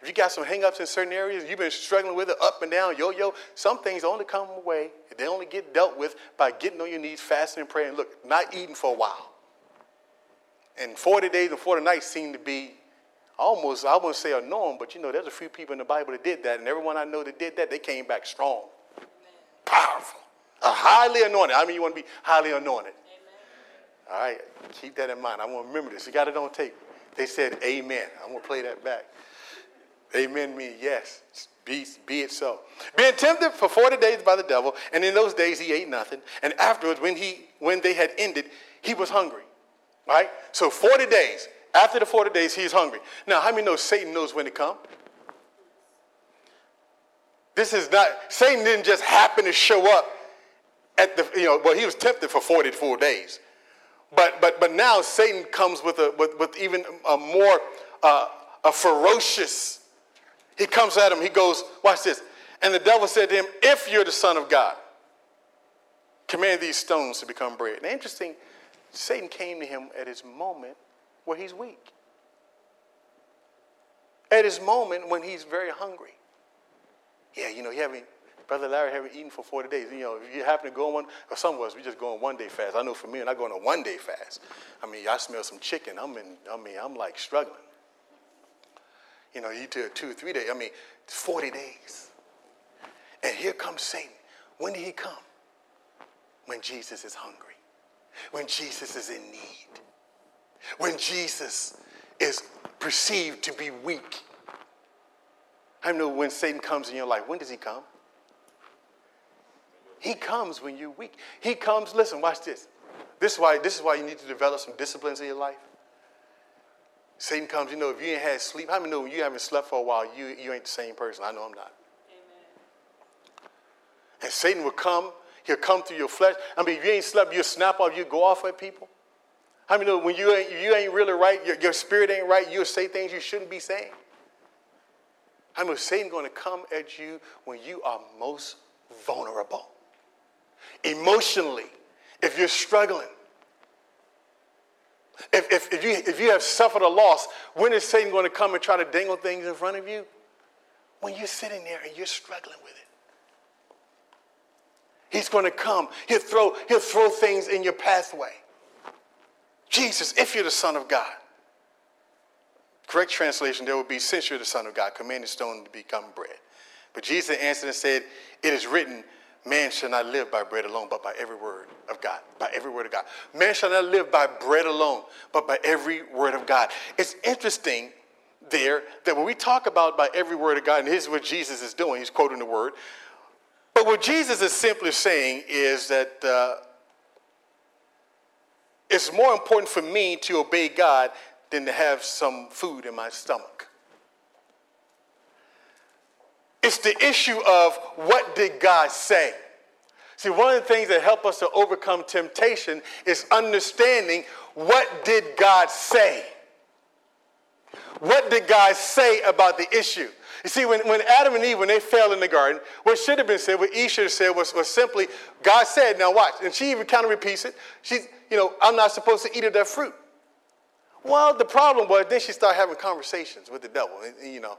If you got some hangups in certain areas, you've been struggling with it up and down, yo yo, some things only come away, they only get dealt with by getting on your knees, fasting and praying. Look, not eating for a while. And 40 days and 40 nights seem to be almost, I wouldn't say a norm, but you know, there's a few people in the Bible that did that, and everyone I know that did that, they came back strong, powerful, a highly anointed. I mean, you want to be highly anointed. All right, keep that in mind. I want to remember this. You got it on tape. They said amen. I'm going to play that back. Amen means yes. Be, be it so. Being tempted for 40 days by the devil, and in those days he ate nothing. And afterwards, when, he, when they had ended, he was hungry. Right? So 40 days. After the 40 days, he's hungry. Now, how many know Satan knows when to come? This is not, Satan didn't just happen to show up at the, you know, well, he was tempted for 44 days. But, but, but now Satan comes with, a, with, with even a more uh, a ferocious. He comes at him. He goes, watch this. And the devil said to him, if you're the son of God, command these stones to become bread. Now, interesting, Satan came to him at his moment where he's weak. At his moment when he's very hungry. Yeah, you know, he haven't Brother Larry haven't eaten for 40 days. You know, if you happen to go on or some of us, we just go on one day fast. I know for me, and I go on a one day fast. I mean, I smell some chicken. I'm in, I mean, I'm like struggling. You know, you do a two three days. I mean, 40 days. And here comes Satan. When did he come? When Jesus is hungry. When Jesus is in need. When Jesus is perceived to be weak. I know when Satan comes in your life, when does he come? He comes when you're weak. He comes, listen, watch this. This is why, this is why you need to develop some disciplines in your life. Satan comes, you know, if you ain't had sleep, how many know when you haven't slept for a while, you, you ain't the same person? I know I'm not. Amen. And Satan will come, he'll come through your flesh. I mean, if you ain't slept, you'll snap off, you go off at people. How many know when you ain't, you ain't really right, your, your spirit ain't right, you'll say things you shouldn't be saying? How many Satan going to come at you when you are most vulnerable? emotionally, if you're struggling, if, if, if, you, if you have suffered a loss, when is Satan going to come and try to dangle things in front of you? When you're sitting there and you're struggling with it. He's going to come. He'll throw, he'll throw things in your pathway. Jesus, if you're the Son of God. Correct translation, there would be, since you're the Son of God, command the stone to become bread. But Jesus answered and said, It is written, Man shall not live by bread alone, but by every word of God. By every word of God. Man shall not live by bread alone, but by every word of God. It's interesting there that when we talk about by every word of God, and here's what Jesus is doing, he's quoting the word. But what Jesus is simply saying is that uh, it's more important for me to obey God than to have some food in my stomach. It's the issue of what did God say? See, one of the things that help us to overcome temptation is understanding what did God say? What did God say about the issue? You see, when, when Adam and Eve, when they fell in the garden, what should have been said, what Eve should have said was, was simply, God said, now watch. And she even kind of repeats it. She's, you know, I'm not supposed to eat of that fruit. Well, the problem was then she started having conversations with the devil, and, and, you know.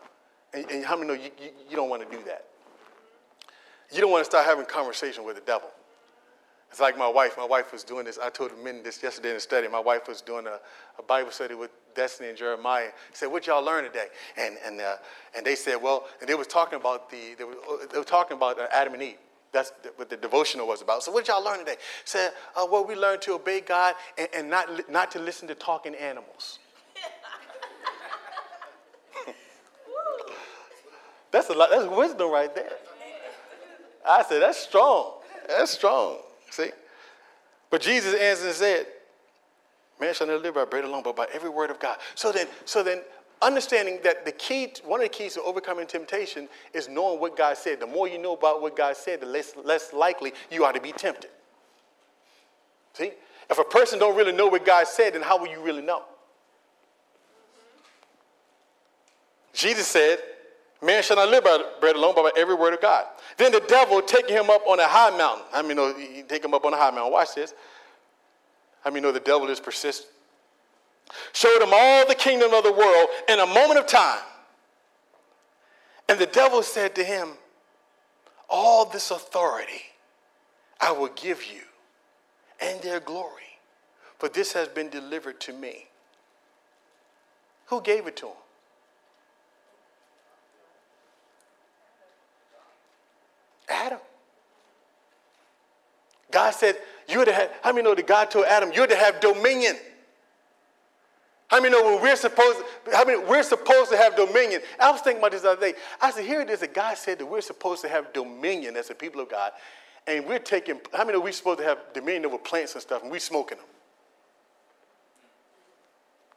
And, and how many know you, you, you don't want to do that? You don't want to start having conversation with the devil. It's like my wife. My wife was doing this. I told the men this yesterday in the study. My wife was doing a, a Bible study with Destiny and Jeremiah. Said, "What y'all learn today?" And and uh, and they said, "Well," and they was talking about the they were, they were talking about uh, Adam and Eve. That's what the devotional was about. So what did y'all learn today? Said, uh, "Well, we learned to obey God and, and not not to listen to talking animals." that's a lot. That's wisdom right there. I said, "That's strong. That's strong." See? But Jesus answered and said, Man shall not live by bread alone, but by every word of God. So then, so then understanding that the key, one of the keys to overcoming temptation is knowing what God said. The more you know about what God said, the less, less likely you are to be tempted. See? If a person don't really know what God said, then how will you really know? Jesus said, Man shall not live by bread alone, but by every word of God. Then the devil taking him up on a high mountain. I mean, no, he take him up on a high mountain. Watch this. I mean, know the devil is persistent. Showed him all the kingdom of the world in a moment of time. And the devil said to him, All this authority I will give you and their glory, for this has been delivered to me. Who gave it to him? Adam. God said, You're to have, how many know that God told Adam, you're to have dominion? How many know when we're supposed, how many, we're supposed to have dominion? I was thinking about this the other day. I said, here it is that God said that we're supposed to have dominion as the people of God. And we're taking, how many know we're supposed to have dominion over plants and stuff and we're smoking them?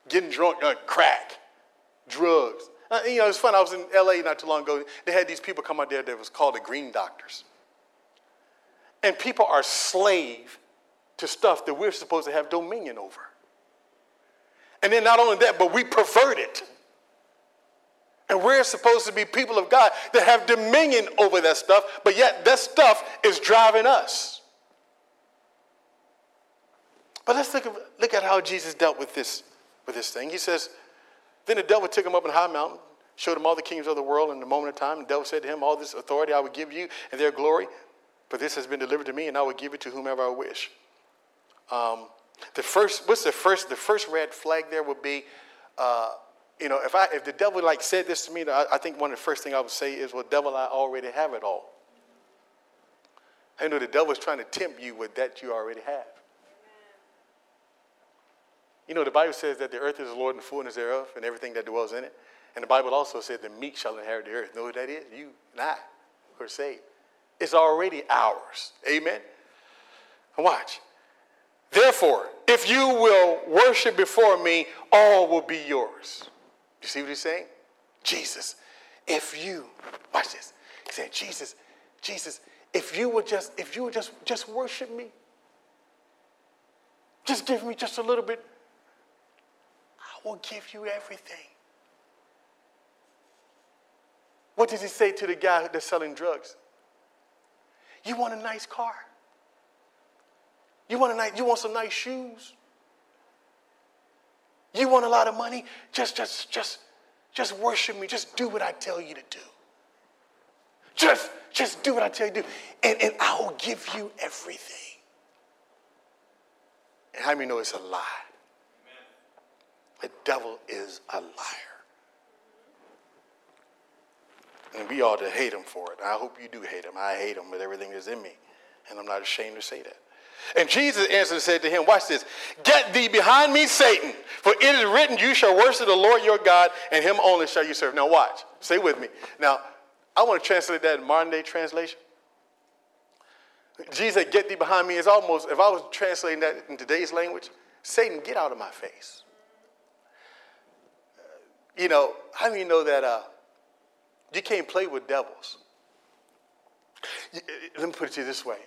Getting drunk on crack, drugs. Uh, you know, it's fun. I was in LA not too long ago. They had these people come out there that was called the Green Doctors. And people are slave to stuff that we're supposed to have dominion over. And then not only that, but we pervert it. And we're supposed to be people of God that have dominion over that stuff, but yet that stuff is driving us. But let's look at, look at how Jesus dealt with this, with this thing. He says, then the devil took him up in a high mountain, showed him all the kingdoms of the world in a moment of time. And the devil said to him, All this authority I will give you and their glory, but this has been delivered to me, and I will give it to whomever I wish. Um, the first, what's the first? The first red flag there would be, uh, you know, if I if the devil like said this to me, I, I think one of the first thing I would say is, "Well, devil, I already have it all." I know the devil is trying to tempt you with that you already have. You know, the Bible says that the earth is the Lord and the fullness thereof, and everything that dwells in it. And the Bible also said the meek shall inherit the earth. Know what that is? You and I who are saved. It's already ours. Amen. Watch. Therefore, if you will worship before me, all will be yours. You see what he's saying? Jesus, if you watch this. He said, Jesus, Jesus, if you would just, if you would just just worship me, just give me just a little bit will give you everything. What does he say to the guy that's selling drugs? You want a nice car? You want, a nice, you want some nice shoes? You want a lot of money? Just, just, just, just worship me. Just do what I tell you to do. Just, just do what I tell you to do. And, and I will give you everything. And how many know it's a lie? The devil is a liar. And we ought to hate him for it. I hope you do hate him. I hate him with everything that's in me. And I'm not ashamed to say that. And Jesus answered and said to him, Watch this. Get thee behind me, Satan, for it is written, You shall worship the Lord your God, and him only shall you serve. Now, watch. Stay with me. Now, I want to translate that in modern day translation. Jesus Get thee behind me is almost, if I was translating that in today's language, Satan, get out of my face you know, how do you know that uh, you can't play with devils? Let me put it to you this way.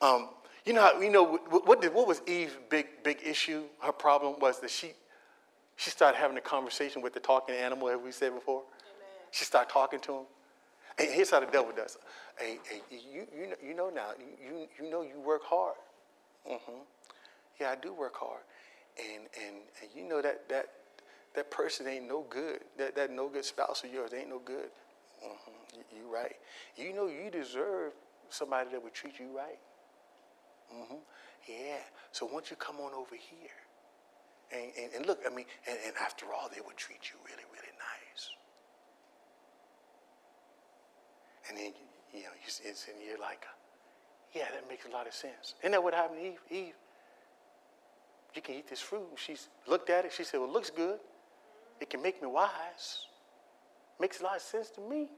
Um, you know, how, you know what, did, what was Eve's big, big issue? Her problem was that she, She started having a conversation with the talking animal, have we said before? Amen. She started talking to him. And here's how the devil does. Hey, hey, you, you, know, you know now, you, you know you work hard. Mm-hmm. Yeah, I do work hard. And, and, and you know that, that, that person ain't no good. That, that no good spouse of yours ain't no good. Mm-hmm. You, you right. You know you deserve somebody that would treat you right. Mm-hmm. Yeah. So once you come on over here, and, and, and look, I mean, and, and after all, they would treat you really, really nice. And then, you know, you, it's, and you're like, yeah, that makes a lot of sense. Isn't that what happened to Eve? Eve, you can eat this fruit. She looked at it. She said, well, it looks good. It can make me wise. Makes a lot of sense to me.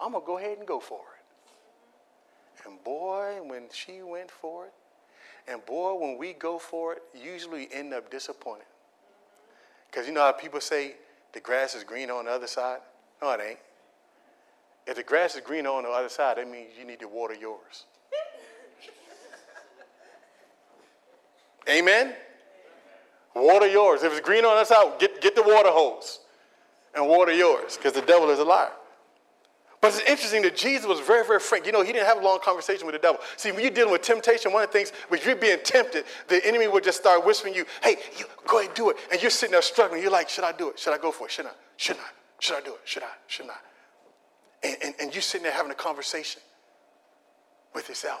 I'm going to go ahead and go for it. And boy, when she went for it, and boy, when we go for it, usually end up disappointed. Because you know how people say the grass is green on the other side? No, it ain't. If the grass is green on the other side, that means you need to water yours. Amen? Water yours. If it's green on the side, get, get the water hose and water yours because the devil is a liar. But it's interesting that Jesus was very, very frank. You know, he didn't have a long conversation with the devil. See, when you're dealing with temptation, one of the things, when you're being tempted, the enemy would just start whispering you, hey, you, go ahead, and do it. And you're sitting there struggling. You're like, should I do it? Should I go for it? Should I? Should I? Should I do it? Should I? Should I? And, and, and you're sitting there having a conversation with yourself.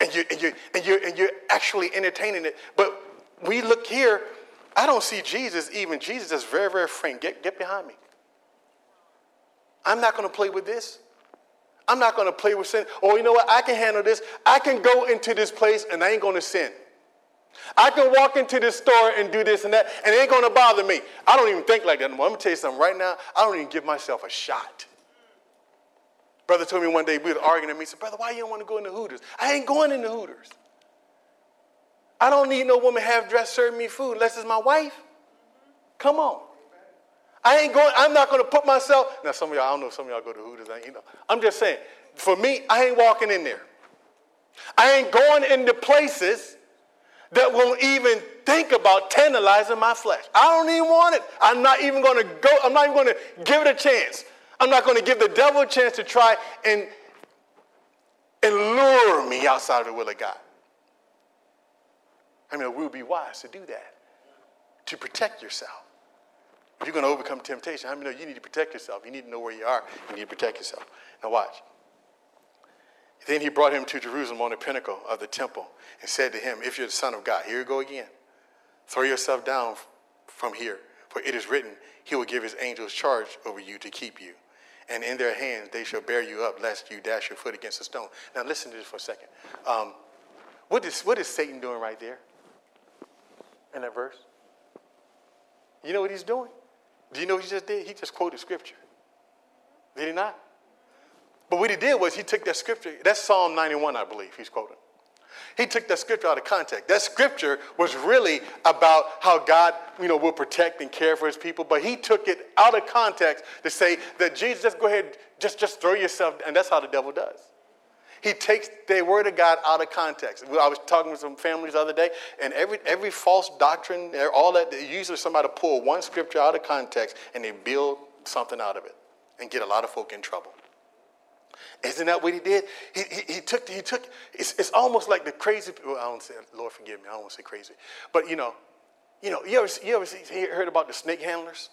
And you're, and, you're, and, you're, and you're actually entertaining it. But we look here, I don't see Jesus even. Jesus is very, very frank. Get, get behind me. I'm not going to play with this. I'm not going to play with sin. Oh, you know what? I can handle this. I can go into this place and I ain't going to sin. I can walk into this store and do this and that, and it ain't going to bother me. I don't even think like that anymore. I'm to tell you something right now. I don't even give myself a shot. Brother told me one day, we were arguing, and he said, Brother, why you don't want to go into Hooters? I ain't going into Hooters. I don't need no woman half dressed serving me food unless it's my wife. Come on. I ain't going, I'm not going to put myself, now some of y'all, I don't know if some of y'all go to Hooters, you know. I'm just saying, for me, I ain't walking in there. I ain't going into places that won't even think about tantalizing my flesh. I don't even want it. I'm not even going to go, I'm not even going to give it a chance. I'm not going to give the devil a chance to try and, and lure me outside of the will of God. I mean, we'll be wise to do that, to protect yourself. If you're going to overcome temptation, I mean, you need to protect yourself? You need to know where you are. You need to protect yourself. Now, watch. Then he brought him to Jerusalem on the pinnacle of the temple and said to him, If you're the Son of God, here you go again. Throw yourself down from here, for it is written, He will give His angels charge over you to keep you. And in their hands they shall bear you up, lest you dash your foot against a stone. Now, listen to this for a second. Um, what, is, what is Satan doing right there in that verse? You know what he's doing? Do you know what he just did? He just quoted scripture. Did he not? But what he did was he took that scripture, that's Psalm 91, I believe he's quoting. He took that scripture out of context. That scripture was really about how God, you know, will protect and care for his people, but he took it out of context to say that Jesus, just go ahead, just, just throw yourself, and that's how the devil does. He takes the word of God out of context. I was talking with some families the other day, and every, every false doctrine, all that, usually somebody pull one scripture out of context and they build something out of it and get a lot of folk in trouble. Isn't that what he did? He, he, he took, he took it's, it's almost like the crazy, well, I don't say, Lord forgive me, I don't want to say crazy. But you know, you know, you ever, you ever see, heard about the snake handlers?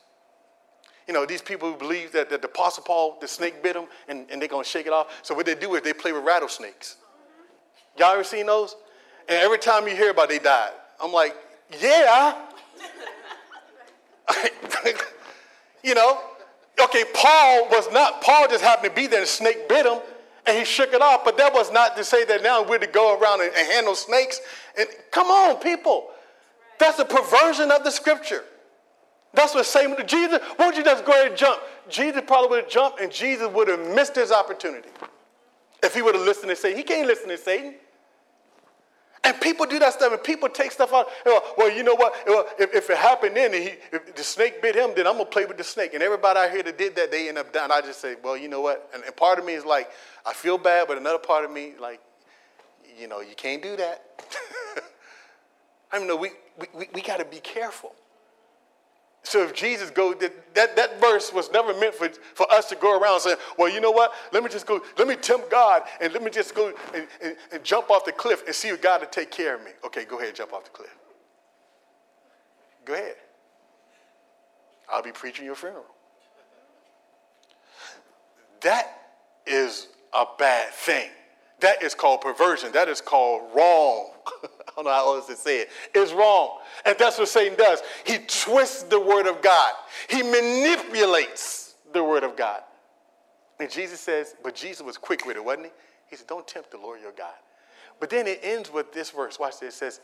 You know, these people who believe that, that the Apostle Paul, the snake bit him and, and they're going to shake it off. So what they do is they play with rattlesnakes. Y'all ever seen those? And every time you hear about it, they died. I'm like, yeah. you know, okay, Paul was not, Paul just happened to be there and snake bit him and he shook it off. But that was not to say that now we're to go around and, and handle snakes. And come on, people. That's a perversion of the scripture. That's what Satan, Jesus, won't you just go ahead and jump? Jesus probably would have jumped and Jesus would have missed his opportunity. If he would have listened to Satan. He can't listen to Satan. And people do that stuff, and people take stuff out. Well, you know what? If, if it happened then, he, if the snake bit him, then I'm gonna play with the snake. And everybody out here that did that, they end up dying. I just say, well, you know what? And, and part of me is like, I feel bad, but another part of me, like, you know, you can't do that. I mean, no, we, we, we got to be careful. So if Jesus go, that, that, that verse was never meant for, for us to go around saying, well, you know what? Let me just go, let me tempt God and let me just go and, and, and jump off the cliff and see if God will take care of me. Okay, go ahead, and jump off the cliff. Go ahead. I'll be preaching your funeral. That is a bad thing. That is called perversion. That is called wrong. I don't know how else to say it. It's wrong. And that's what Satan does. He twists the word of God, he manipulates the word of God. And Jesus says, but Jesus was quick with it, wasn't he? He said, Don't tempt the Lord your God. But then it ends with this verse. Watch this. It says,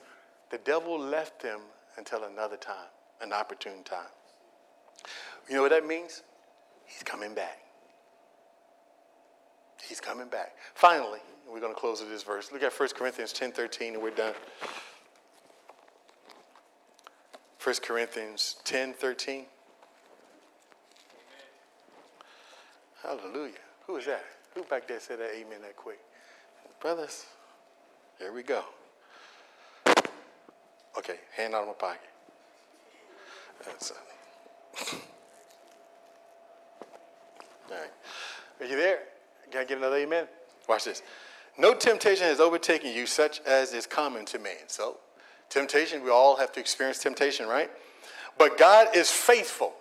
The devil left him until another time, an opportune time. You know what that means? He's coming back. He's coming back. Finally, we're going to close with this verse. Look at 1 Corinthians 10 13, and we're done. 1 Corinthians 10 13. Hallelujah. Who is that? Who back there said that amen that quick? Brothers, here we go. Okay, hand out of my pocket. That's, all right. Are you there? Can I get another amen? Watch this. No temptation has overtaken you such as is common to man. So, temptation, we all have to experience temptation, right? But God is faithful,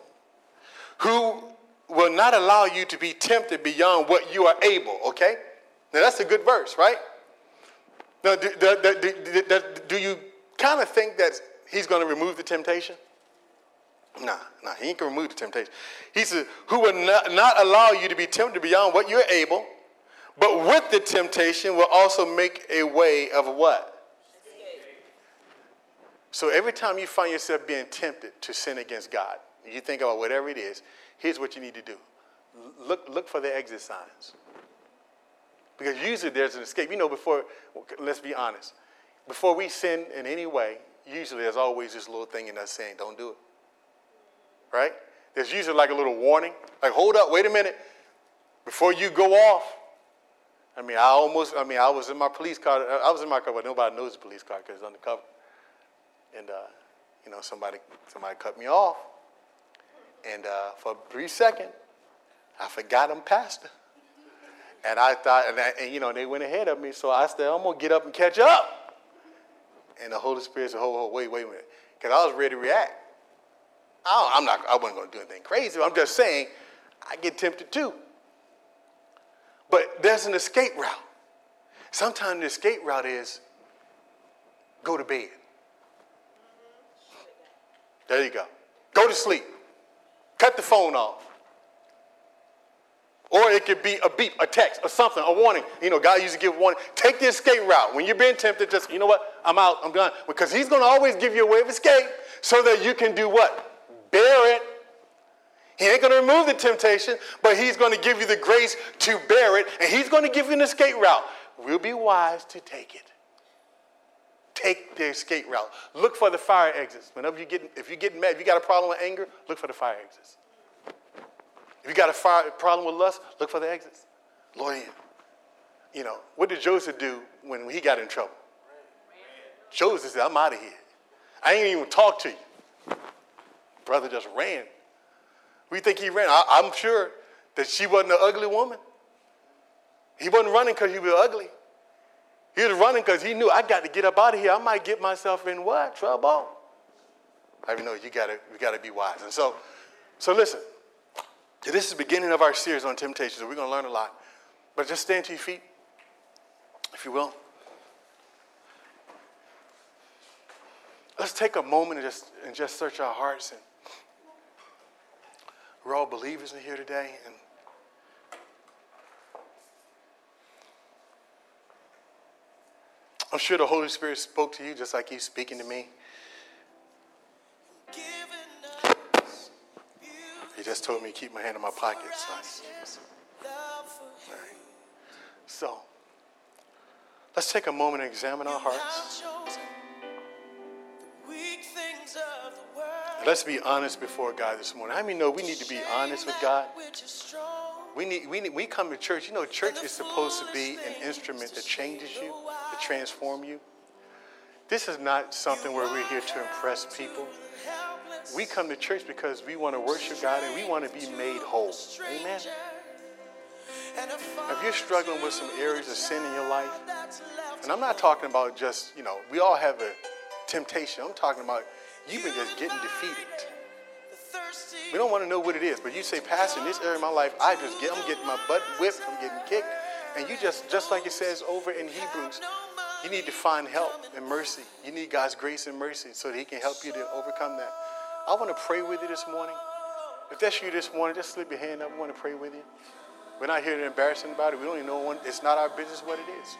who will not allow you to be tempted beyond what you are able, okay? Now, that's a good verse, right? Now, do, do, do, do you kind of think that he's going to remove the temptation? Nah, nah, he ain't going to remove the temptation. He says, who will not, not allow you to be tempted beyond what you're able, but with the temptation will also make a way of what? So every time you find yourself being tempted to sin against God, you think about whatever it is, here's what you need to do. Look, look for the exit signs. Because usually there's an escape. You know, before, let's be honest, before we sin in any way, usually there's always this little thing in us saying, don't do it. Right? There's usually like a little warning, like, hold up, wait a minute. Before you go off, I mean, I almost, I mean, I was in my police car. I was in my car, but nobody knows the police car because it's undercover. And, uh, you know, somebody, somebody cut me off. And uh, for a brief second, I forgot I'm pastor. And I thought, and, I, and, you know, they went ahead of me, so I said, I'm going to get up and catch up. And the Holy Spirit said, hold, hold, wait, wait a minute. Because I was ready to react. I am not, I wasn't going to do anything crazy. I'm just saying, I get tempted too. But there's an escape route. Sometimes the escape route is go to bed. There you go. Go to sleep. Cut the phone off. Or it could be a beep, a text, or something, a warning. You know, God used to give warning. Take the escape route. When you're being tempted, just, you know what? I'm out. I'm done. Because He's going to always give you a way of escape so that you can do what? Bear it he ain't going to remove the temptation, but he's going to give you the grace to bear it, and he's going to give you an escape route. We'll be wise to take it. Take the escape route. Look for the fire exits. Whenever you get, if you're getting mad, if you got a problem with anger, look for the fire exits. If you got a fire, problem with lust, look for the exits. Lord, you know, what did Joseph do when he got in trouble? Joseph said, I'm out of here. I ain't even talk to you. Brother just ran we think he ran. I, am sure that she wasn't an ugly woman. He wasn't running because he was ugly. He was running because he knew I got to get up out of here. I might get myself in what? Trouble. I know you gotta we gotta be wise. And so, so listen. This is the beginning of our series on temptations. We're gonna learn a lot. But just stand to your feet, if you will. Let's take a moment and just and just search our hearts and we're all believers in here today, and I'm sure the Holy Spirit spoke to you just like He's speaking to me. He just told me to keep my hand in my pocket, son. So, let's take a moment and examine our hearts. Let's be honest before God this morning. How many know we need to be honest with God? We need, we need, we come to church. You know, church is supposed to be an instrument that changes you, to transform you. This is not something where we're here to impress people. We come to church because we want to worship God and we want to be made whole. Amen. If you're struggling with some areas of sin in your life, and I'm not talking about just, you know, we all have a temptation. I'm talking about you've been just getting defeated. We don't want to know what it is, but you say, Pastor, in this area of my life, I just get, I'm getting my butt whipped, I'm getting kicked, and you just, just like it says over in Hebrews, you need to find help and mercy. You need God's grace and mercy so that He can help you to overcome that. I want to pray with you this morning. If that's you this morning, just slip your hand up. I want to pray with you. We're not here to embarrass anybody. We don't even know when, it's not our business what it is.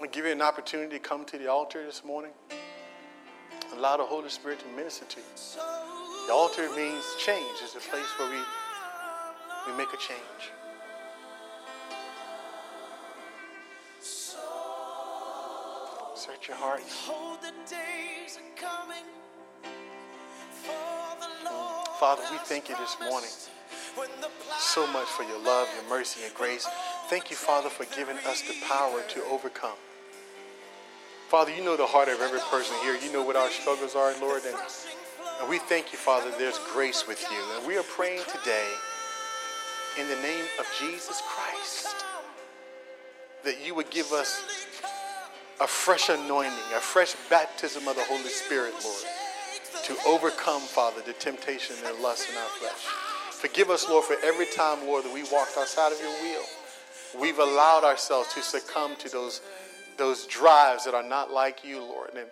To give you an opportunity to come to the altar this morning. Allow the Holy Spirit to minister to you. The altar means change. It's a place where we, we make a change. Search your heart. Father, we thank you this morning so much for your love, your mercy, and grace. Thank you, Father, for giving us the power to overcome. Father, you know the heart of every person here. You know what our struggles are, Lord. And, and we thank you, Father, there's grace with you. And we are praying today in the name of Jesus Christ that you would give us a fresh anointing, a fresh baptism of the Holy Spirit, Lord, to overcome, Father, the temptation and lust in our flesh. Forgive us, Lord, for every time, Lord, that we walked outside of your will. We've allowed ourselves to succumb to those, those drives that are not like you, Lord. And,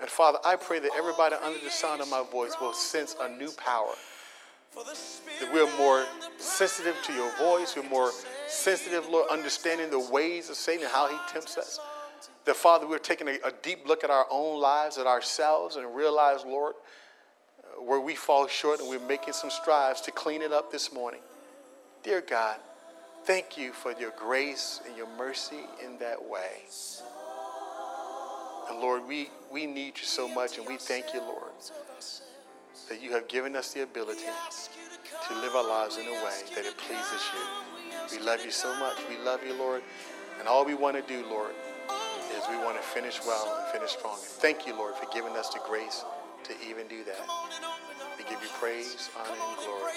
and Father, I pray that everybody under the sound of my voice will sense a new power. That we're more sensitive to your voice. We're more sensitive, Lord, understanding the ways of Satan and how he tempts us. That, Father, we're taking a, a deep look at our own lives, at ourselves, and realize, Lord, where we fall short and we're making some strides to clean it up this morning. Dear God, thank you for your grace and your mercy in that way. And Lord, we, we need you so much, and we thank you, Lord, that you have given us the ability to live our lives in a way that it pleases you. We love you so much. We love you, Lord. And all we want to do, Lord, is we want to finish well and finish strong. Thank you, Lord, for giving us the grace to even do that. We give you praise, honor, and glory.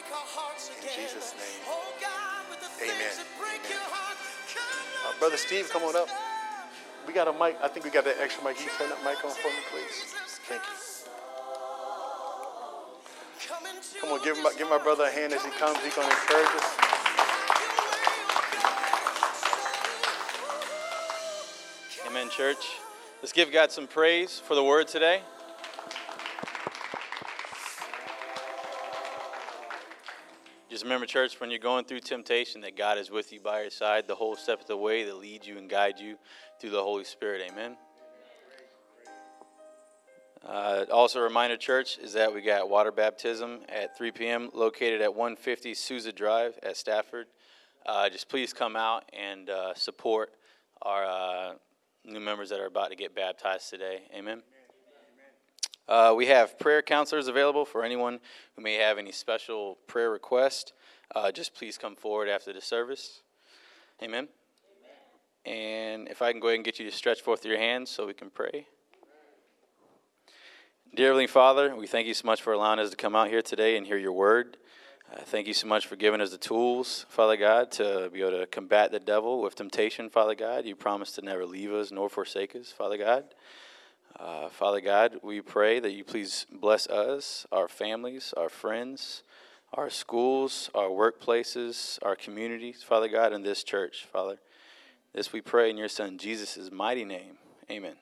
In Jesus' name. Amen. Amen. Uh, Brother Steve, come on up. We got a mic. I think we got that extra mic. You turn that mic on for me, please? Thank you. Come on, give my, give my brother a hand as he comes. He's going to encourage us. Amen, church. Let's give God some praise for the word today. Just remember, church, when you're going through temptation, that God is with you by your side the whole step of the way that leads you and guides you through the Holy Spirit. Amen. Uh, also, a reminder, church, is that we got water baptism at 3 p.m. located at 150 Sousa Drive at Stafford. Uh, just please come out and uh, support our uh, new members that are about to get baptized today. Amen. Uh, we have prayer counselors available for anyone who may have any special prayer request. Uh, just please come forward after the service. Amen. Amen. And if I can go ahead and get you to stretch forth your hands so we can pray. Dear Heavenly Father, we thank you so much for allowing us to come out here today and hear your word. Uh, thank you so much for giving us the tools, Father God, to be able to combat the devil with temptation, Father God. You promised to never leave us nor forsake us, Father God. Uh, Father God, we pray that you please bless us, our families, our friends, our schools, our workplaces, our communities, Father God, and this church, Father. This we pray in your Son, Jesus' mighty name. Amen.